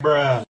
Bruh.